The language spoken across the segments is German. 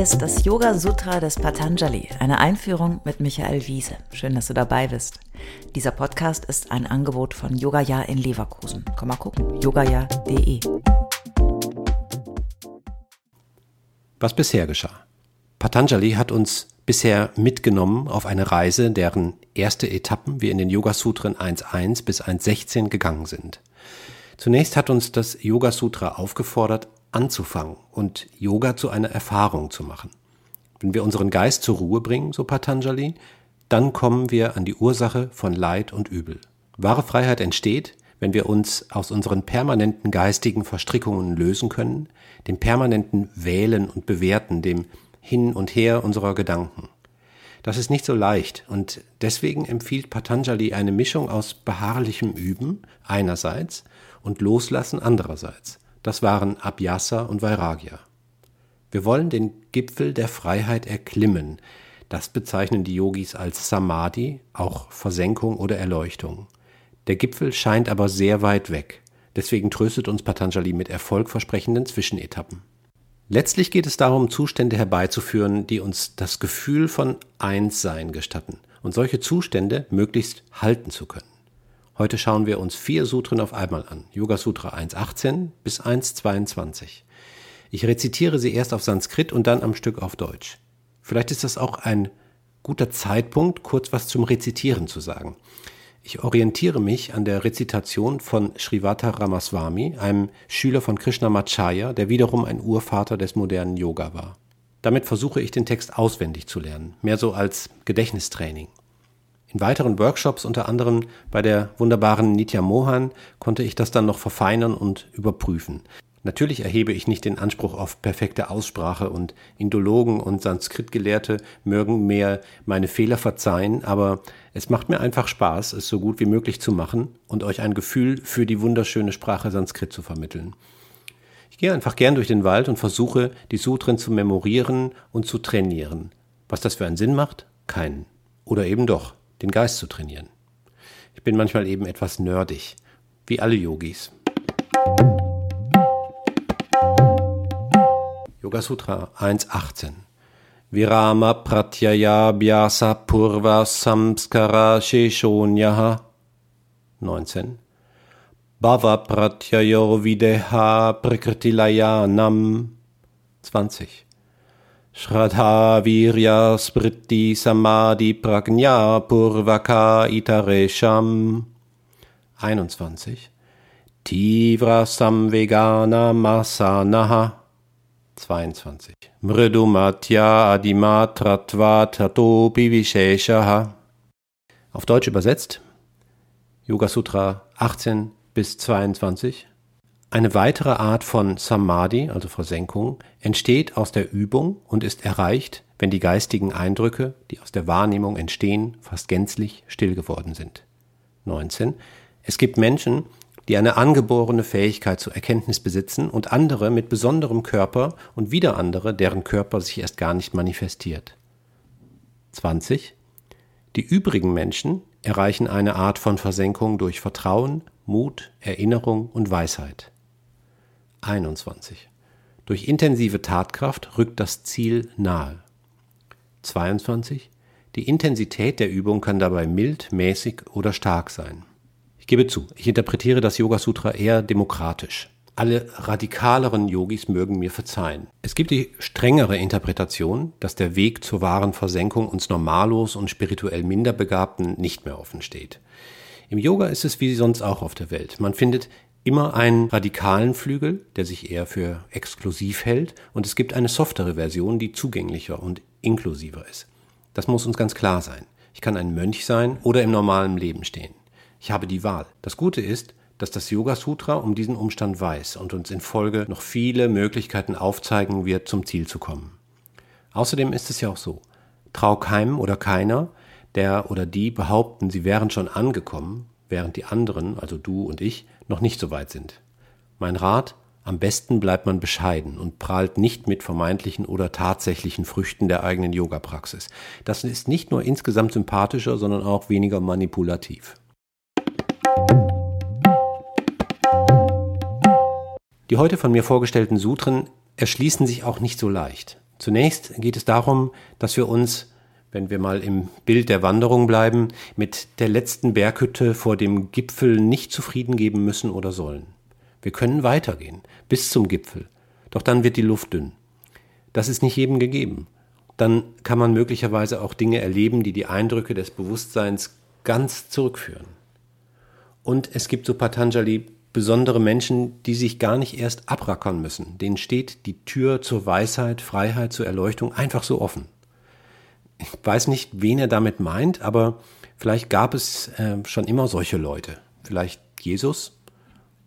Ist das Yoga Sutra des Patanjali, eine Einführung mit Michael Wiese. Schön, dass du dabei bist. Dieser Podcast ist ein Angebot von Yogaya in Leverkusen. Komm mal gucken, yogaya.de. Was bisher geschah. Patanjali hat uns bisher mitgenommen auf eine Reise, deren erste Etappen wir in den Yoga Sutren 1.1 bis 1.16 gegangen sind. Zunächst hat uns das Yoga Sutra aufgefordert, anzufangen und Yoga zu einer Erfahrung zu machen. Wenn wir unseren Geist zur Ruhe bringen, so Patanjali, dann kommen wir an die Ursache von Leid und Übel. Wahre Freiheit entsteht, wenn wir uns aus unseren permanenten geistigen Verstrickungen lösen können, dem permanenten Wählen und Bewerten, dem Hin und Her unserer Gedanken. Das ist nicht so leicht und deswegen empfiehlt Patanjali eine Mischung aus beharrlichem Üben einerseits und Loslassen andererseits. Das waren Abhyasa und Vairagya. Wir wollen den Gipfel der Freiheit erklimmen. Das bezeichnen die Yogis als Samadhi, auch Versenkung oder Erleuchtung. Der Gipfel scheint aber sehr weit weg. Deswegen tröstet uns Patanjali mit erfolgversprechenden Zwischenetappen. Letztlich geht es darum, Zustände herbeizuführen, die uns das Gefühl von Einssein gestatten und solche Zustände möglichst halten zu können. Heute schauen wir uns vier Sutren auf einmal an. Yoga Sutra 1.18 bis 1.22. Ich rezitiere sie erst auf Sanskrit und dann am Stück auf Deutsch. Vielleicht ist das auch ein guter Zeitpunkt, kurz was zum Rezitieren zu sagen. Ich orientiere mich an der Rezitation von Srivata Ramaswamy, einem Schüler von Krishnamacharya, der wiederum ein Urvater des modernen Yoga war. Damit versuche ich den Text auswendig zu lernen, mehr so als Gedächtnistraining. In weiteren Workshops, unter anderem bei der wunderbaren Nitya Mohan, konnte ich das dann noch verfeinern und überprüfen. Natürlich erhebe ich nicht den Anspruch auf perfekte Aussprache und Indologen und Sanskritgelehrte mögen mir meine Fehler verzeihen, aber es macht mir einfach Spaß, es so gut wie möglich zu machen und euch ein Gefühl für die wunderschöne Sprache Sanskrit zu vermitteln. Ich gehe einfach gern durch den Wald und versuche, die Sutren zu memorieren und zu trainieren. Was das für einen Sinn macht? Keinen. Oder eben doch den Geist zu trainieren. Ich bin manchmal eben etwas nerdig, wie alle Yogis. Yoga Sutra 1.18 Virama Pratyaya Bhyasa Purva Samskara Sheshonyaha 19 Bhava Pratyayo Videha Prakritilayanam 20 Shraddha Virya Smriti Samadhi Prajna Purvaka Itaresham. 21 Tivra Samvegana Masanaha. 22 Mridumatya Adimatratva Tatopi Visheshaha. Auf Deutsch übersetzt Yoga Sutra 18 bis 22 eine weitere Art von Samadhi, also Versenkung, entsteht aus der Übung und ist erreicht, wenn die geistigen Eindrücke, die aus der Wahrnehmung entstehen, fast gänzlich still geworden sind. 19. Es gibt Menschen, die eine angeborene Fähigkeit zur Erkenntnis besitzen und andere mit besonderem Körper und wieder andere, deren Körper sich erst gar nicht manifestiert. 20. Die übrigen Menschen erreichen eine Art von Versenkung durch Vertrauen, Mut, Erinnerung und Weisheit. 21. Durch intensive Tatkraft rückt das Ziel nahe. 22. Die Intensität der Übung kann dabei mild, mäßig oder stark sein. Ich gebe zu, ich interpretiere das Yoga Sutra eher demokratisch. Alle radikaleren Yogis mögen mir verzeihen. Es gibt die strengere Interpretation, dass der Weg zur wahren Versenkung uns normallos und spirituell Minderbegabten nicht mehr offen steht. Im Yoga ist es wie sonst auch auf der Welt. Man findet immer einen radikalen Flügel, der sich eher für exklusiv hält, und es gibt eine softere Version, die zugänglicher und inklusiver ist. Das muss uns ganz klar sein. Ich kann ein Mönch sein oder im normalen Leben stehen. Ich habe die Wahl. Das Gute ist, dass das Yoga Sutra um diesen Umstand weiß und uns in Folge noch viele Möglichkeiten aufzeigen wird, zum Ziel zu kommen. Außerdem ist es ja auch so, trau keinem oder keiner, der oder die behaupten, sie wären schon angekommen, während die anderen, also du und ich, noch nicht so weit sind. Mein Rat, am besten bleibt man bescheiden und prahlt nicht mit vermeintlichen oder tatsächlichen Früchten der eigenen Yoga-Praxis. Das ist nicht nur insgesamt sympathischer, sondern auch weniger manipulativ. Die heute von mir vorgestellten Sutren erschließen sich auch nicht so leicht. Zunächst geht es darum, dass wir uns, wenn wir mal im Bild der Wanderung bleiben, mit der letzten Berghütte vor dem Gipfel nicht zufrieden geben müssen oder sollen. Wir können weitergehen, bis zum Gipfel, doch dann wird die Luft dünn. Das ist nicht jedem gegeben. Dann kann man möglicherweise auch Dinge erleben, die die Eindrücke des Bewusstseins ganz zurückführen. Und es gibt so Patanjali besondere Menschen, die sich gar nicht erst abrackern müssen. Denen steht die Tür zur Weisheit, Freiheit, zur Erleuchtung einfach so offen. Ich weiß nicht, wen er damit meint, aber vielleicht gab es äh, schon immer solche Leute. Vielleicht Jesus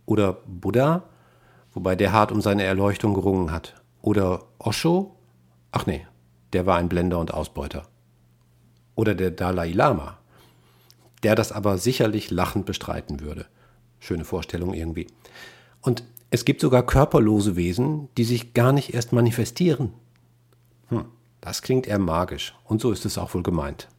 oder Buddha, wobei der hart um seine Erleuchtung gerungen hat. Oder Osho? Ach nee, der war ein Blender und Ausbeuter. Oder der Dalai Lama, der das aber sicherlich lachend bestreiten würde. Schöne Vorstellung irgendwie. Und es gibt sogar körperlose Wesen, die sich gar nicht erst manifestieren. Das klingt eher magisch. Und so ist es auch wohl gemeint.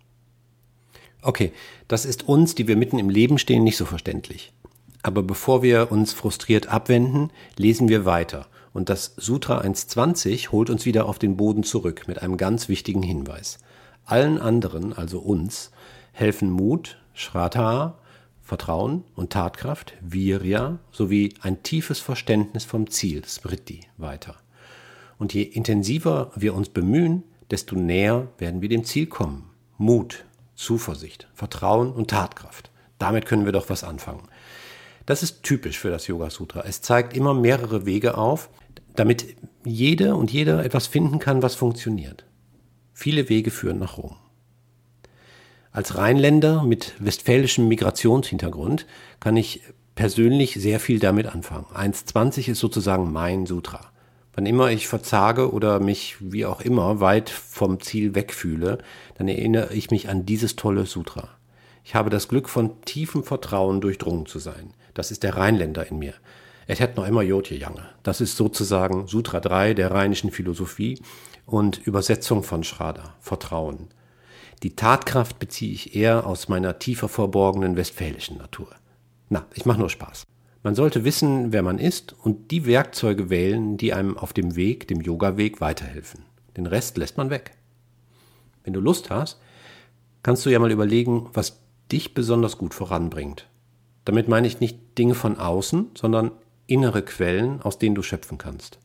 Okay, das ist uns, die wir mitten im Leben stehen, nicht so verständlich. Aber bevor wir uns frustriert abwenden, lesen wir weiter. Und das Sutra 1.20 holt uns wieder auf den Boden zurück mit einem ganz wichtigen Hinweis. Allen anderen, also uns, helfen Mut, Shraddha, Vertrauen und Tatkraft, Virya, sowie ein tiefes Verständnis vom Ziel, Smriti, weiter. Und je intensiver wir uns bemühen, desto näher werden wir dem Ziel kommen. Mut, Zuversicht, Vertrauen und Tatkraft. Damit können wir doch was anfangen. Das ist typisch für das Yoga Sutra. Es zeigt immer mehrere Wege auf, damit jede und jeder etwas finden kann, was funktioniert. Viele Wege führen nach Rom. Als Rheinländer mit westfälischem Migrationshintergrund kann ich persönlich sehr viel damit anfangen. 1.20 ist sozusagen mein Sutra. Wann immer ich verzage oder mich wie auch immer weit vom Ziel wegfühle, dann erinnere ich mich an dieses tolle Sutra. Ich habe das Glück, von tiefem Vertrauen durchdrungen zu sein. Das ist der Rheinländer in mir. Es hat noch immer Jotje Jange. Das ist sozusagen Sutra 3 der rheinischen Philosophie und Übersetzung von Schrader. Vertrauen. Die Tatkraft beziehe ich eher aus meiner tiefer verborgenen westfälischen Natur. Na, ich mache nur Spaß. Man sollte wissen, wer man ist und die Werkzeuge wählen, die einem auf dem Weg, dem Yoga-Weg, weiterhelfen. Den Rest lässt man weg. Wenn du Lust hast, kannst du ja mal überlegen, was dich besonders gut voranbringt. Damit meine ich nicht Dinge von außen, sondern innere Quellen, aus denen du schöpfen kannst.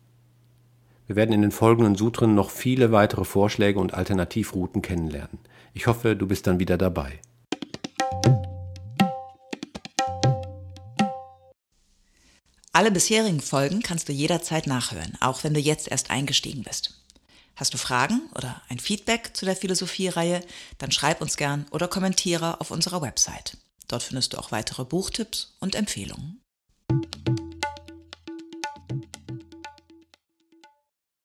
Wir werden in den folgenden Sutren noch viele weitere Vorschläge und Alternativrouten kennenlernen. Ich hoffe, du bist dann wieder dabei. Alle bisherigen Folgen kannst du jederzeit nachhören, auch wenn du jetzt erst eingestiegen bist. Hast du Fragen oder ein Feedback zu der Philosophie-Reihe, dann schreib uns gern oder kommentiere auf unserer Website. Dort findest du auch weitere Buchtipps und Empfehlungen.